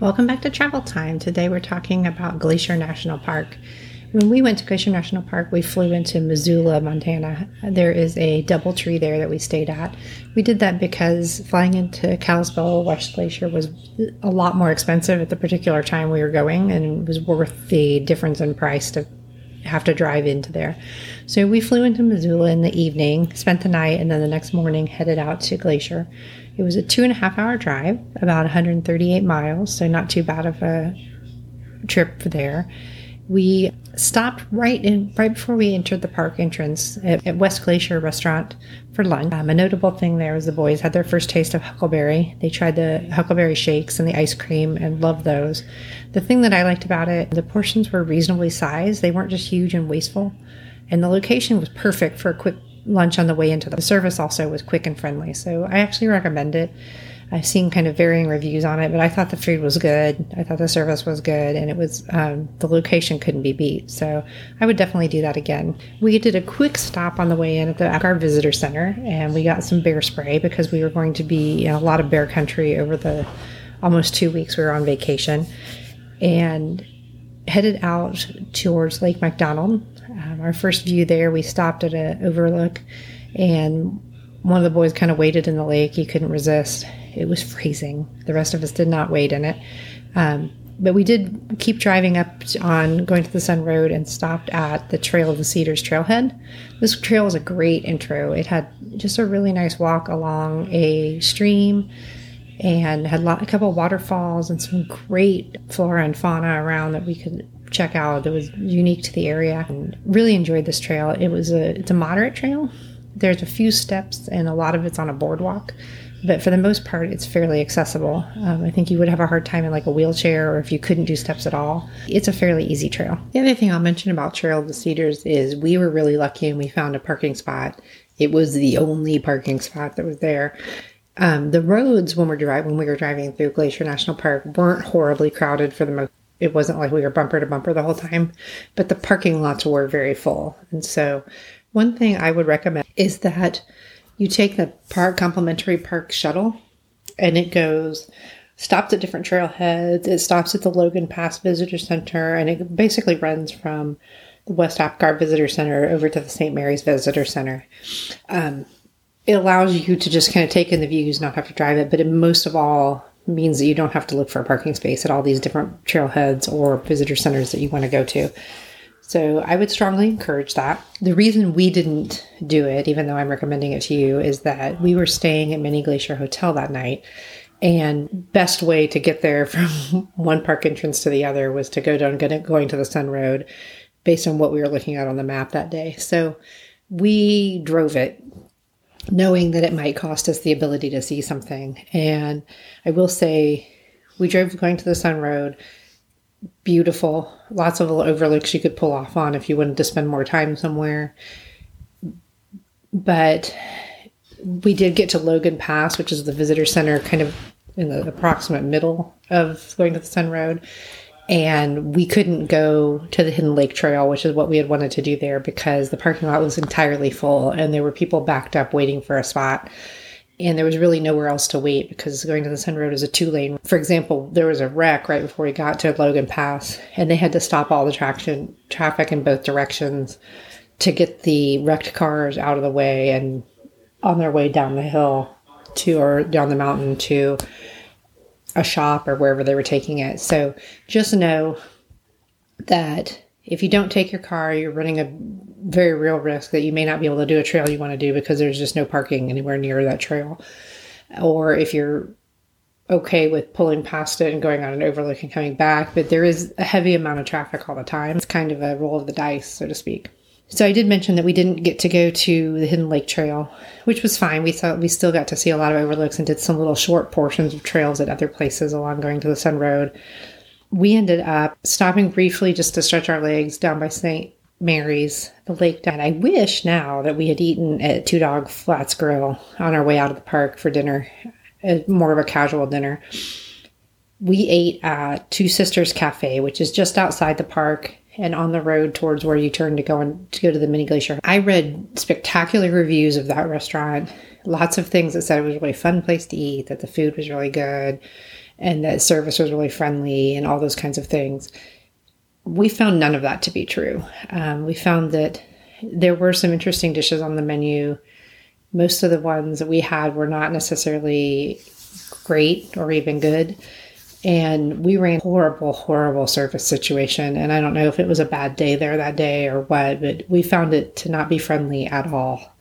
Welcome back to Travel Time. Today we're talking about Glacier National Park. When we went to Glacier National Park, we flew into Missoula, Montana. There is a DoubleTree there that we stayed at. We did that because flying into Kalispell West Glacier was a lot more expensive at the particular time we were going, and it was worth the difference in price to have to drive into there. So we flew into Missoula in the evening, spent the night, and then the next morning headed out to Glacier. It was a two and a half hour drive, about 138 miles, so not too bad of a trip there. We stopped right in right before we entered the park entrance at, at West Glacier Restaurant for lunch. Um, a notable thing there was the boys had their first taste of huckleberry. They tried the huckleberry shakes and the ice cream and loved those. The thing that I liked about it, the portions were reasonably sized. They weren't just huge and wasteful, and the location was perfect for a quick lunch on the way into the service. Also was quick and friendly, so I actually recommend it. I've seen kind of varying reviews on it, but I thought the food was good. I thought the service was good, and it was um, the location couldn't be beat. So I would definitely do that again. We did a quick stop on the way in at the our visitor center, and we got some bear spray because we were going to be in a lot of bear country over the almost two weeks we were on vacation, and headed out towards Lake McDonald. Um, our first view there, we stopped at an overlook, and one of the boys kind of waded in the lake. He couldn't resist. It was freezing. The rest of us did not wade in it. Um, but we did keep driving up on Going-to-the-Sun Road and stopped at the Trail of the Cedars trailhead. This trail was a great intro. It had just a really nice walk along a stream and had a couple waterfalls and some great flora and fauna around that we could check out that was unique to the area and really enjoyed this trail. It was a it's a moderate trail. There's a few steps and a lot of it's on a boardwalk but for the most part, it's fairly accessible. Um, I think you would have a hard time in like a wheelchair or if you couldn't do steps at all. It's a fairly easy trail. The other thing I'll mention about Trail of the Cedars is we were really lucky and we found a parking spot. It was the only parking spot that was there. Um, the roads when we're driving when we were driving through Glacier National Park weren't horribly crowded for the most. It wasn't like we were bumper to bumper the whole time, but the parking lots were very full. And so, one thing I would recommend is that you take the park complimentary park shuttle and it goes stops at different trailheads it stops at the logan pass visitor center and it basically runs from the west apgar visitor center over to the st mary's visitor center um, it allows you to just kind of take in the views not have to drive it but it most of all means that you don't have to look for a parking space at all these different trailheads or visitor centers that you want to go to so I would strongly encourage that. The reason we didn't do it, even though I'm recommending it to you, is that we were staying at Many Glacier Hotel that night. And best way to get there from one park entrance to the other was to go down Going-to-the-Sun Road based on what we were looking at on the map that day. So we drove it knowing that it might cost us the ability to see something. And I will say we drove Going-to-the-Sun Road beautiful. Lots of overlooks you could pull off on if you wanted to spend more time somewhere. But we did get to Logan Pass, which is the visitor center, kind of in the approximate middle of Going-to-the-Sun Road. And we couldn't go to the Hidden Lake Trail, which is what we had wanted to do there because the parking lot was entirely full and there were people backed up waiting for a spot and there was really nowhere else to wait because Going-to-the-Sun Road is a two lane. For example, there was a wreck right before we got to Logan Pass, and they had to stop all the traction traffic in both directions to get the wrecked cars out of the way and on their way down the hill to or down the mountain to a shop or wherever they were taking it. So just know that if you don't take your car, you're running a very real risk that you may not be able to do a trail you want to do because there's just no parking anywhere near that trail. Or if you're okay with pulling past it and going on an overlook and coming back, but there is a heavy amount of traffic all the time. It's kind of a roll of the dice, so to speak. So I did mention that we didn't get to go to the Hidden Lake Trail, which was fine. We thought we still got to see a lot of overlooks and did some little short portions of trails at other places along Going-to-the-Sun Road we ended up stopping briefly just to stretch our legs down by St. Mary's, the lake down. I wish now that we had eaten at Two Dog Flats Grill on our way out of the park for dinner, uh, more of a casual dinner. We ate at Two Sisters Cafe, which is just outside the park and on the road towards where you turn to go and to go to the Many Glacier. I read spectacular reviews of that restaurant. Lots of things that said it was a really fun place to eat, that the food was really good, and that service was really friendly and all those kinds of things. We found none of that to be true. Um, we found that there were some interesting dishes on the menu. Most of the ones that we had were not necessarily great or even good. And we ran horrible, horrible service situation. And I don't know if it was a bad day there that day or what, but we found it to not be friendly at all.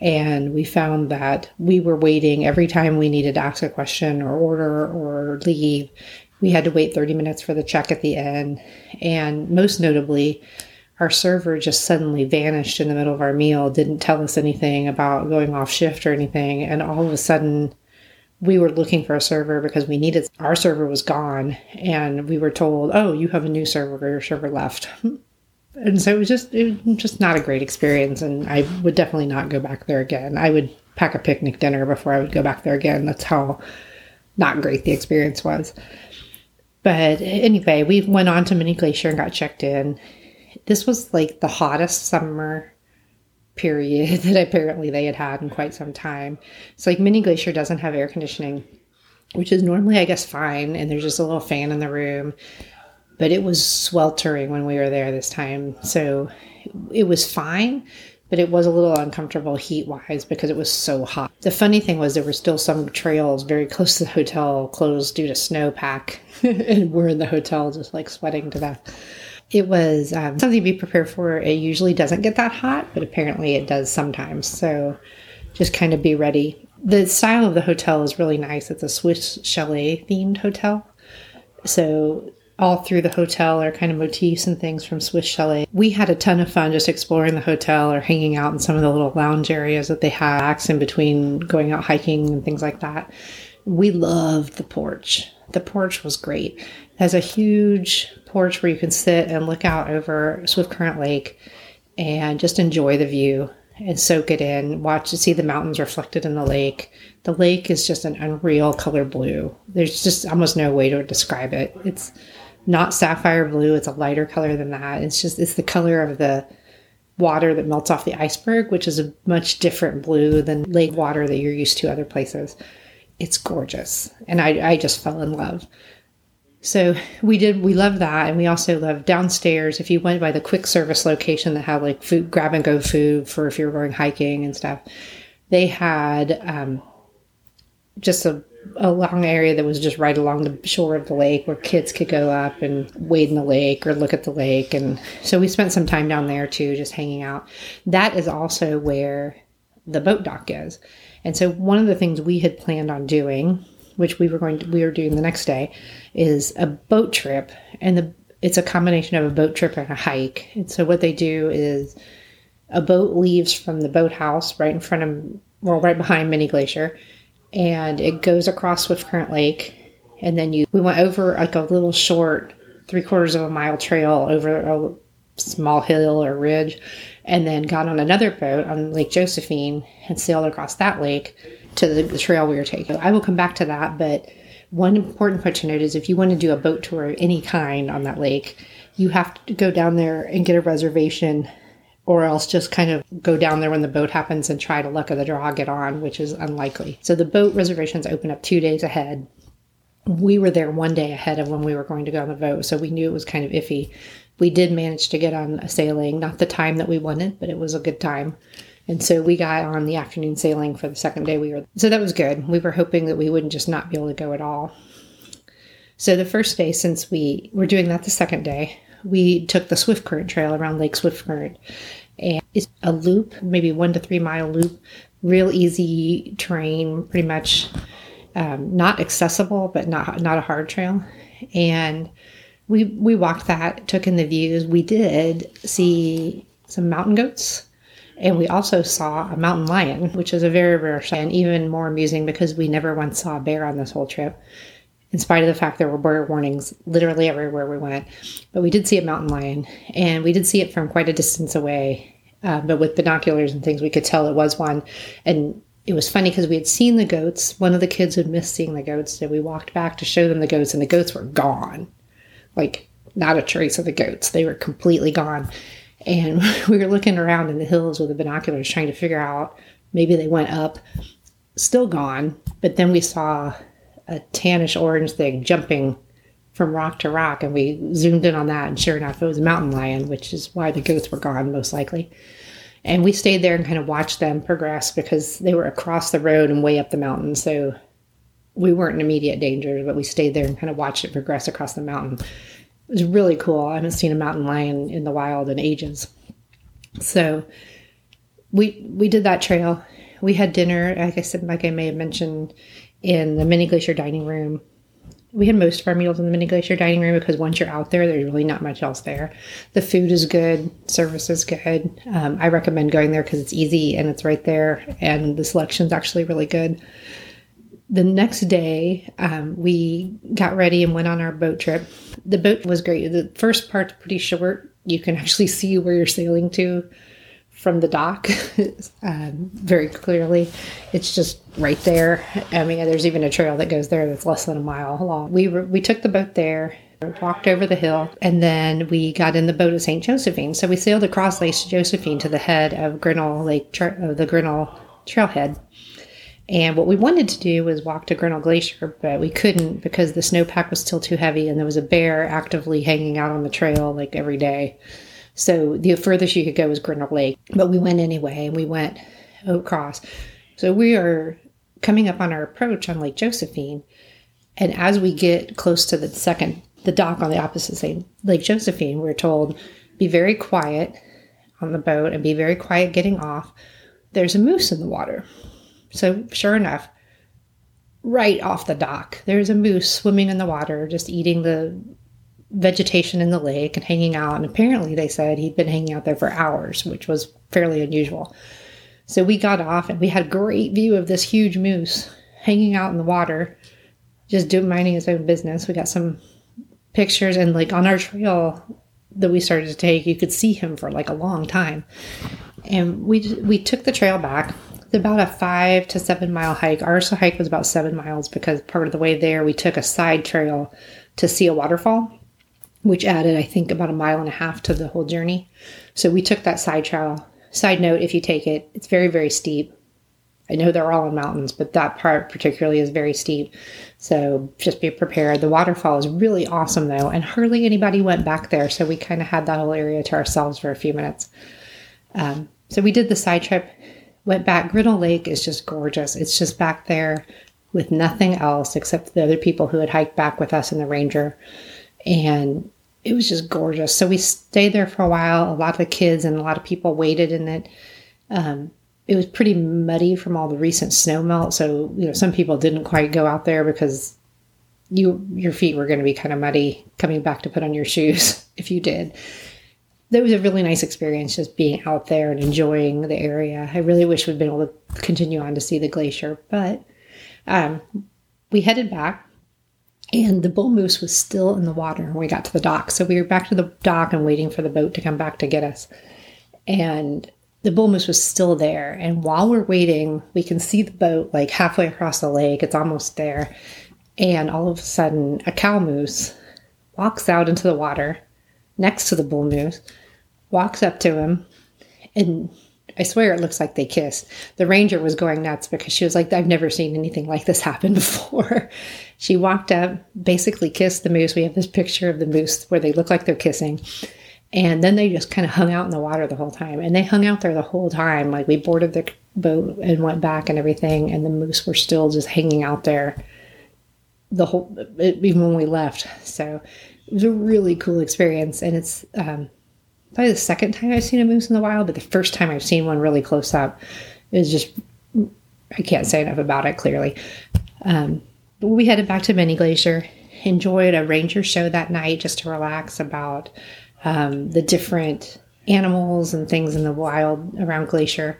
And we found that we were waiting every time we needed to ask a question or order or leave. We had to wait 30 minutes for the check at the end. And most notably, our server just suddenly vanished in the middle of our meal, didn't tell us anything about going off shift or anything. And all of a sudden, we were looking for a server because we needed our server was gone and we were told oh you have a new server your server left. And so it was just it was just not a great experience and i would definitely not go back there again. I would pack a picnic dinner before i would go back there again. That's how not great the experience was. But anyway we went on to Many Glacier and got checked in. This was like the hottest summer period that apparently they had had in quite some time. So, like, Many Glacier doesn't have air conditioning, which is normally, I guess, fine. And there's just a little fan in the room. But it was sweltering when we were there this time. So, it was fine, but it was a little uncomfortable heat wise because it was so hot. The funny thing was, there were still some trails very close to the hotel closed due to snowpack. and we're in the hotel just like sweating to death it was um, something to be prepared for. It usually doesn't get that hot, but apparently it does sometimes. So just kind of be ready. The style of the hotel is really nice. It's a Swiss chalet themed hotel. So all through the hotel are kind of motifs and things from Swiss chalet. We had a ton of fun just exploring the hotel or hanging out in some of the little lounge areas that they have in between going out hiking and things like that. We loved the porch. The porch was great. It has a huge porch where you can sit and look out over Swift Current Lake and just enjoy the view and soak it in, watch to see the mountains reflected in the lake. The lake is just an unreal color blue. There's just almost no way to describe it. It's not sapphire blue, it's a lighter color than that. It's just it's the color of the water that melts off the iceberg, which is a much different blue than lake water that you're used to other places. It's gorgeous. And I, I just fell in love. So we did, we loved that. And we also loved downstairs. If you went by the quick service location that had like food, grab and go food for if you were going hiking and stuff, they had um, just a, a long area that was just right along the shore of the lake where kids could go up and wade in the lake or look at the lake. And so we spent some time down there too, just hanging out. That is also where the boat dock is. And so one of the things we had planned on doing which we were going to, we were doing the next day, is a boat trip, and the it's a combination of a boat trip and a hike. And so what they do is a boat leaves from the boathouse right in front of, well, right behind Many Glacier, and it goes across Swift Current Lake, and then you we went over like a little short three quarters of a mile trail over a small hill or ridge, and then got on another boat on Lake Josephine and sailed across that lake to the, trail we were taking. I will come back to that, but one important point to note is if you want to do a boat tour of any kind on that lake, you have to go down there and get a reservation or else just kind of go down there when the boat happens and try to luck of the draw get on, which is unlikely. So the boat reservations open up two days ahead. We were there one day ahead of when we were going to go on the boat, so we knew it was kind of iffy. We did manage to get on a sailing, not the time that we wanted, but it was a good time. And so we got on the afternoon sailing for the second day we were. So that was good. We were hoping that we wouldn't just not be able to go at all. So the first day, since we were doing that the second day, we took the Swift Current Trail around Lake Swift Current. And it's a loop, maybe one to three mile loop, real easy terrain, pretty much um, not accessible, but not not a hard trail. And we we walked that, took in the views. We did see some mountain goats and we also saw a mountain lion, which is a very rare sight and even more amusing because we never once saw a bear on this whole trip, in spite of the fact there were bear warnings literally everywhere we went. But we did see a mountain lion, and we did see it from quite a distance away. Uh, but with binoculars and things, we could tell it was one. And it was funny because we had seen the goats. One of the kids had missed seeing the goats, so we walked back to show them the goats, and the goats were gone. Like, not a trace of the goats. They were completely gone. And we were looking around in the hills with the binoculars trying to figure out maybe they went up, still gone. But then we saw a tannish orange thing jumping from rock to rock. And we zoomed in on that. And sure enough, it was a mountain lion, which is why the goats were gone, most likely. And we stayed there and kind of watched them progress because they were across the road and way up the mountain. So we weren't in immediate danger, but we stayed there and kind of watched it progress across the mountain. It was really cool. I haven't seen a mountain lion in the wild in ages. So we we did that trail. We had dinner, like I said, like I may have mentioned, in the Many Glacier dining room. We had most of our meals in the Many Glacier dining room because once you're out there, there's really not much else there. The food is good, service is good. Um, I recommend going there because it's easy and it's right there, and the selection is actually really good. The next day, um, we got ready and went on our boat trip. The boat was great. The first part's pretty short. You can actually see where you're sailing to from the dock um, very clearly. It's just right there. I mean, there's even a trail that goes there that's less than a mile long. We were, we took the boat there, walked over the hill, and then we got in the boat at St. Josephine. So we sailed across Lake Josephine to the head of Grinnell Lake, uh, the Grinnell Trailhead. And what we wanted to do was walk to Grinnell Glacier, but we couldn't because the snowpack was still too heavy and there was a bear actively hanging out on the trail like every day. So the furthest you could go was Grinnell Lake, but we went anyway and we went across. So we are coming up on our approach on Lake Josephine. And as we get close to the second, the dock on the opposite side, Lake Josephine, we're told be very quiet on the boat and be very quiet getting off. There's a moose in the water. So sure enough, right off the dock, there's a moose swimming in the water, just eating the vegetation in the lake and hanging out. And apparently, they said he'd been hanging out there for hours, which was fairly unusual. So we got off and we had a great view of this huge moose hanging out in the water, just doing minding his own business. We got some pictures and like on our trail that we started to take, you could see him for like a long time. And we we took the trail back. It's about a five to seven mile hike. Our hike was about seven miles because part of the way there we took a side trail to see a waterfall which added, I think, about a mile and a half to the whole journey. So we took that side trail. Side note, if you take it, it's very, very steep. I know they're all in mountains, but that part particularly is very steep. So just be prepared. The waterfall is really awesome though, and hardly anybody went back there. So we kind of had that whole area to ourselves for a few minutes. Um, so we did the side trip, went back. Grinnell Lake is just gorgeous. It's just back there with nothing else except the other people who had hiked back with us and the Ranger and it was just gorgeous. So we stayed there for a while. A lot of the kids and a lot of people waited in it. Um, it was pretty muddy from all the recent snow melt. So you know, some people didn't quite go out there because you your feet were going to be kind of muddy coming back to put on your shoes if you did. That was a really nice experience just being out there and enjoying the area. I really wish we'd been able to continue on to see the glacier, but um, we headed back and the bull moose was still in the water when we got to the dock. So we were back to the dock and waiting for the boat to come back to get us. And the bull moose was still there. And while we're waiting, we can see the boat like halfway across the lake. It's almost there. And all of a sudden, a cow moose walks out into the water next to the bull moose, walks up to him, and I swear it looks like they kissed. The ranger was going nuts because she was like, I've never seen anything like this happen before. she walked up, basically kissed the moose. We have this picture of the moose where they look like they're kissing. And then they just kind of hung out in the water the whole time. And they hung out there the whole time. Like we boarded the boat and went back and everything. And the moose were still just hanging out there the whole, even when we left. So it was a really cool experience. And it's, um, probably the second time I've seen a moose in the wild, but the first time I've seen one really close up is just I can't say enough about it clearly. Um, we headed back to Many Glacier, enjoyed a ranger show that night just to relax about um, the different animals and things in the wild around Glacier.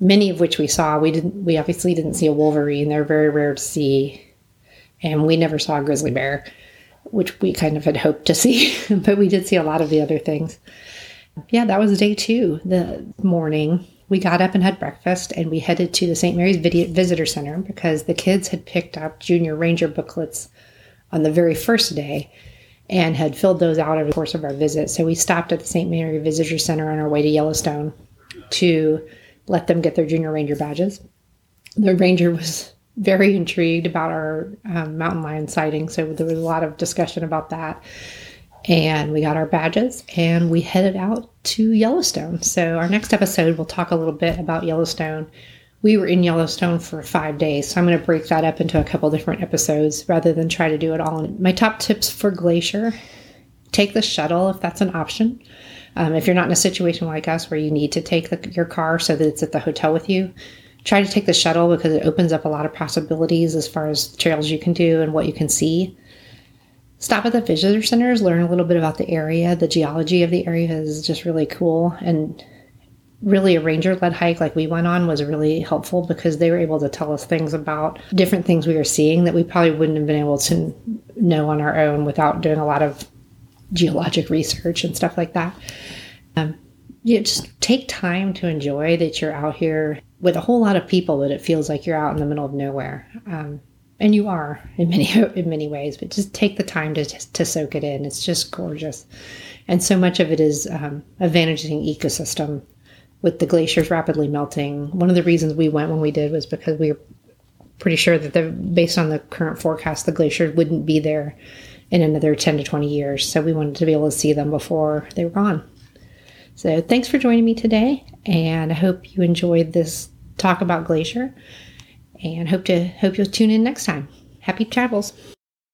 Many of which we saw. We didn't. We obviously didn't see a wolverine. They're very rare to see, and we never saw a grizzly bear, which we kind of had hoped to see. but we did see a lot of the other things yeah, that was day two. The morning, we got up and had breakfast, and we headed to the St. Mary's Visitor Center because the kids had picked up Junior Ranger booklets on the very first day and had filled those out over the course of our visit. So we stopped at the St. Mary Visitor Center on our way to Yellowstone to let them get their Junior Ranger badges. The ranger was very intrigued about our um, mountain lion sighting. So there was a lot of discussion about that. And we got our badges and we headed out to Yellowstone. So our next episode, we'll talk a little bit about Yellowstone. We were in Yellowstone for five days, so I'm going to break that up into a couple different episodes rather than try to do it all. My top tips for Glacier take the shuttle if that's an option. Um, if you're not in a situation like us where you need to take the, your car so that it's at the hotel with you, try to take the shuttle because it opens up a lot of possibilities as far as trails you can do and what you can see. Stop at the visitor centers, learn a little bit about the area. The geology of the area is just really cool. And really, a ranger led hike like we went on was really helpful because they were able to tell us things about different things we were seeing that we probably wouldn't have been able to know on our own without doing a lot of geologic research and stuff like that. Um, you just take time to enjoy that you're out here with a whole lot of people that it feels like you're out in the middle of nowhere. Um, and you are in many in many ways, but just take the time to to soak it in. It's just gorgeous, and so much of it is um, a vanishing ecosystem. With the glaciers rapidly melting, one of the reasons we went when we did was because we were pretty sure that the based on the current forecast, the glaciers wouldn't be there in another ten to twenty years. So we wanted to be able to see them before they were gone. So thanks for joining me today, and I hope you enjoyed this talk about Glacier, and hope to hope you'll tune in next time. Happy travels.